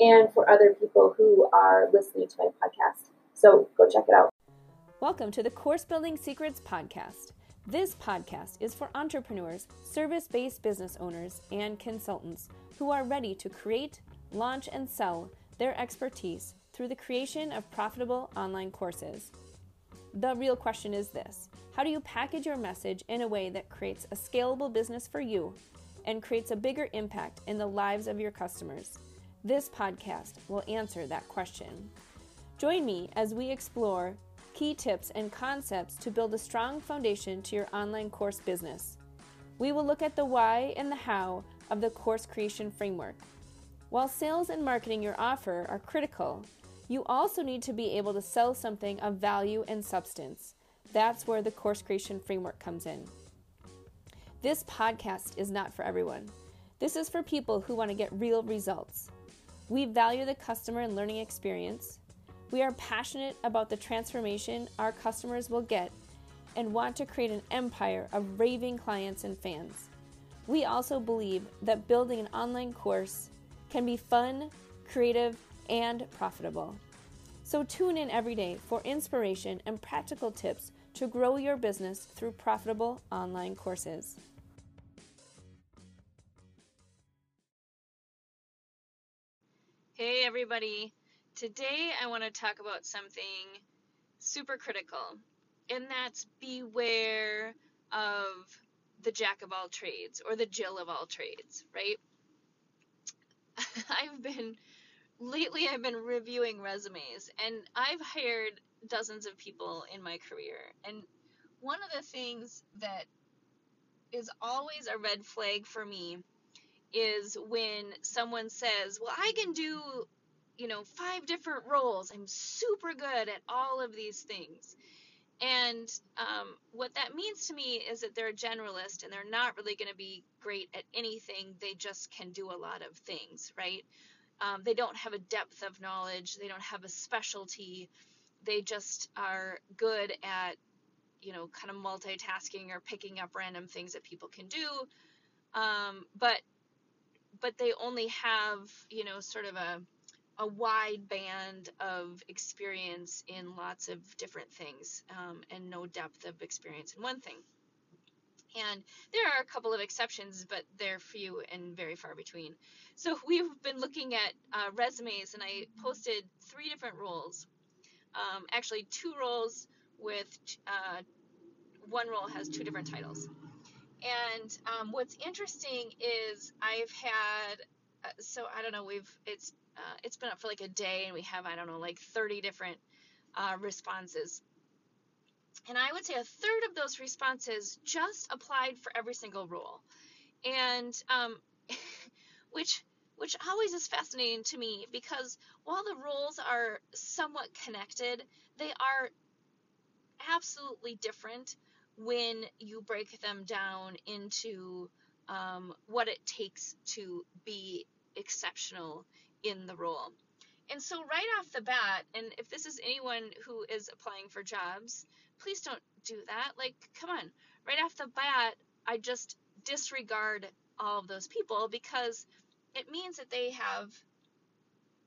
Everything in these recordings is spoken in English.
and for other people who are listening to my podcast. So go check it out. Welcome to the Course Building Secrets Podcast. This podcast is for entrepreneurs, service based business owners, and consultants who are ready to create, launch, and sell their expertise through the creation of profitable online courses. The real question is this How do you package your message in a way that creates a scalable business for you and creates a bigger impact in the lives of your customers? This podcast will answer that question. Join me as we explore key tips and concepts to build a strong foundation to your online course business. We will look at the why and the how of the course creation framework. While sales and marketing your offer are critical, you also need to be able to sell something of value and substance. That's where the course creation framework comes in. This podcast is not for everyone. This is for people who want to get real results. We value the customer and learning experience. We are passionate about the transformation our customers will get and want to create an empire of raving clients and fans. We also believe that building an online course can be fun, creative, and profitable. So tune in every day for inspiration and practical tips to grow your business through profitable online courses. Hey everybody. Today I want to talk about something super critical, and that's beware of the jack of all trades or the Jill of all trades, right? I've been lately I've been reviewing resumes and I've hired dozens of people in my career. And one of the things that is always a red flag for me is when someone says, Well, I can do, you know, five different roles. I'm super good at all of these things. And um, what that means to me is that they're a generalist and they're not really going to be great at anything. They just can do a lot of things, right? Um, they don't have a depth of knowledge, they don't have a specialty. They just are good at, you know, kind of multitasking or picking up random things that people can do. Um, but but they only have, you know, sort of a, a wide band of experience in lots of different things um, and no depth of experience in one thing. And there are a couple of exceptions, but they're few and very far between. So we've been looking at uh, resumes, and I posted three different roles. Um, actually, two roles with uh, one role has two different titles. And um, what's interesting is I've had, uh, so I don't know, we've it's uh, it's been up for like a day, and we have I don't know like 30 different uh, responses. And I would say a third of those responses just applied for every single rule. and um, which which always is fascinating to me because while the roles are somewhat connected, they are absolutely different when you break them down into um, what it takes to be exceptional in the role. And so, right off the bat, and if this is anyone who is applying for jobs, please don't do that. Like, come on, right off the bat, I just disregard all of those people because it means that they have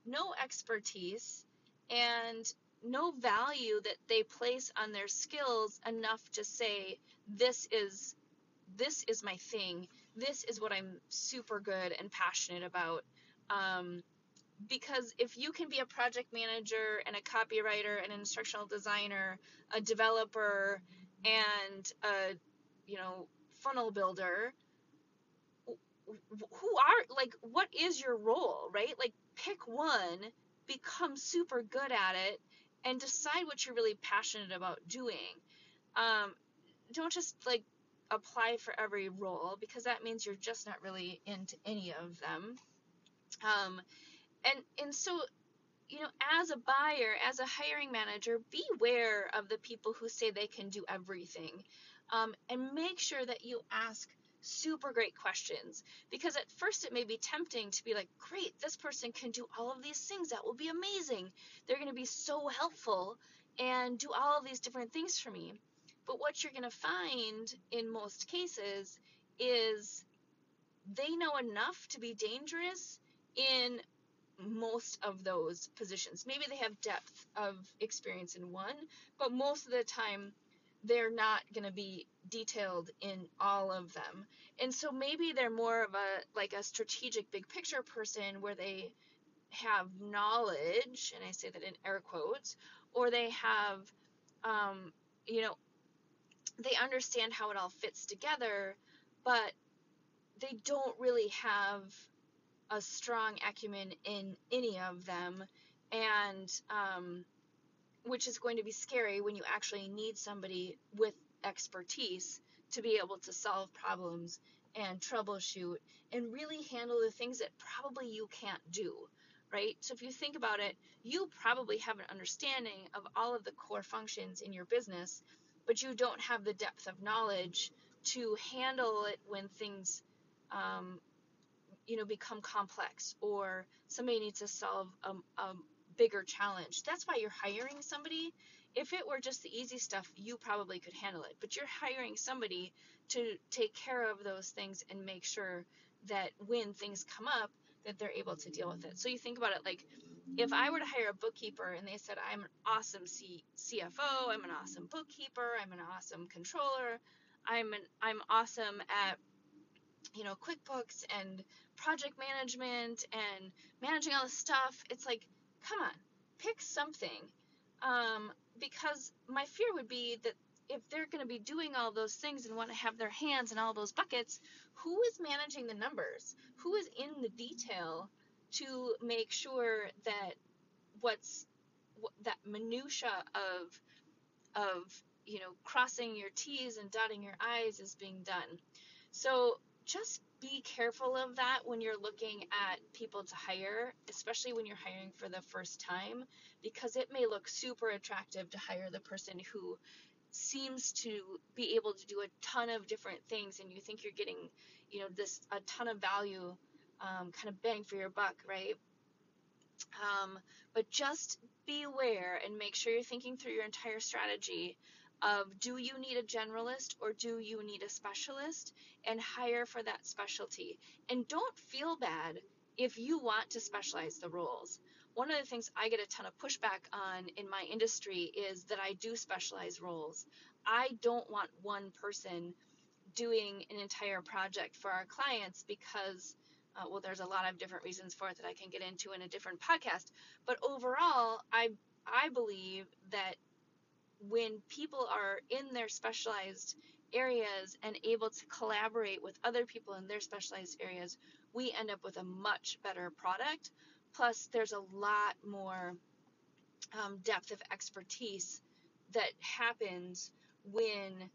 no expertise and no value that they place on their skills enough to say this is this is my thing this is what i'm super good and passionate about um, because if you can be a project manager and a copywriter and an instructional designer, a developer, and a you know funnel builder, who are like what is your role, right? Like pick one, become super good at it, and decide what you're really passionate about doing. Um, don't just like apply for every role because that means you're just not really into any of them. Um, and and so you know as a buyer as a hiring manager beware of the people who say they can do everything um, and make sure that you ask super great questions. Because at first it may be tempting to be like great this person can do all of these things. That will be amazing. They're going to be so helpful and do all of these different things for me. But what you're going to find in most cases is they know enough to be dangerous in most of those positions. Maybe they have depth of experience in one, but most of the time they're not going to be detailed in all of them. And so maybe they're more of a like a strategic big picture person where they have knowledge, and I say that in air quotes, or they have um, you know they understand how it all fits together, but they don't really have a strong acumen in any of them, and um, which is going to be scary when you actually need somebody with expertise to be able to solve problems and troubleshoot and really handle the things that probably you can't do, right? So if you think about it, you probably have an understanding of all of the core functions in your business, but you don't have the depth of knowledge to handle it when things um, you know become complex or somebody needs to solve a, a bigger challenge. That's why you're hiring somebody. If it were just the easy stuff you probably could handle it. But you're hiring somebody to take care of those things and make sure that when things come up that they're able to deal with it. So you think about it like if i were to hire a bookkeeper and they said i'm an awesome C- cfo i'm an awesome bookkeeper i'm an awesome controller i'm an i'm awesome at you know quickbooks and project management and managing all this stuff. It's like, come on, pick something. Um, because my fear would be that if they're going to be doing all those things and want to have their hands in all those buckets, who is managing the numbers? Who is in the detail to make sure that what's that minutia of of you know crossing your T's and dotting your I's is being done. So just be careful of that when you're looking at people to hire, especially when you're hiring for the first time, because it may look super attractive to hire the person who seems to be able to do a ton of different things and you think you're getting you know this a ton of value um, kind of bang for your buck right? Um, but just beware and make sure you're thinking through your entire strategy of do you need a generalist or do you need a specialist and hire for that specialty. And don't feel bad if you want to specialize the roles. One of the things I get a ton of pushback on in my industry is that I do specialize roles. I don't want one person doing an entire project for our clients because uh, well there's a lot of different reasons for it that I can get into in a different podcast but overall I I believe that when people are in their specialized areas and able to collaborate with other people in their specialized areas, we end up with a much better product. Plus, there's a lot more um, depth of expertise that happens when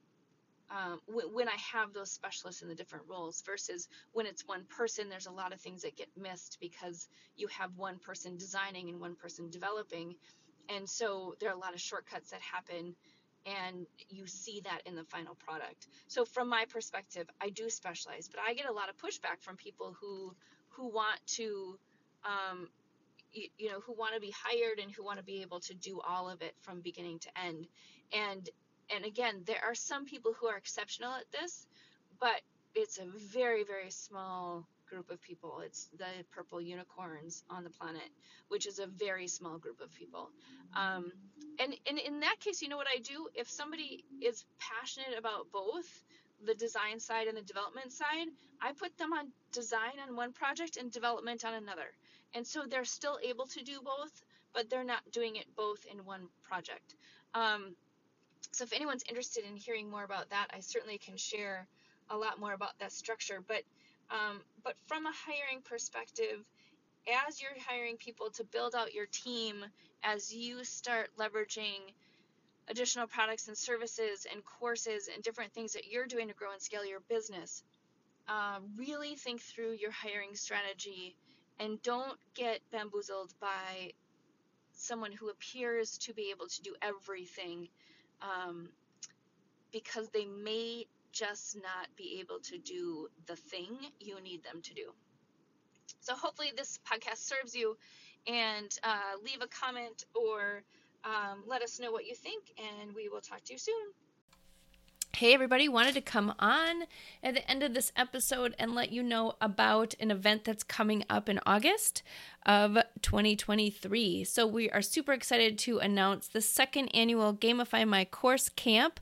um, when I have those specialists in the different roles versus when it's one person, there's a lot of things that get missed because you have one person designing and one person developing and so there are a lot of shortcuts that happen and you see that in the final product. So from my perspective, I do specialize, but I get a lot of pushback from people who who want to um, you, you know who want to be hired and who want to be able to do all of it from beginning to end. And and again, there are some people who are exceptional at this, but it's a very very small group of people. It's the purple unicorns on the planet, which is a very small group of people. Um, and, and in that case, you know what I do? If somebody is passionate about both the design side and the development side, I put them on design on one project and development on another. And so they're still able to do both, but they're not doing it both in one project. Um, so if anyone's interested in hearing more about that, I certainly can share a lot more about that structure. But um, but from a hiring perspective, as you're hiring people to build out your team, as you start leveraging additional products and services and courses and different things that you're doing to grow and scale your business, uh, really think through your hiring strategy and don't get bamboozled by someone who appears to be able to do everything um, because they may just not be able to do the thing you need them to do. So hopefully this podcast serves you and uh, leave a comment or um, let us know what you think and we will talk to you soon. Hey, everybody, wanted to come on at the end of this episode and let you know about an event that's coming up in August of 2023. So, we are super excited to announce the second annual Gamify My Course Camp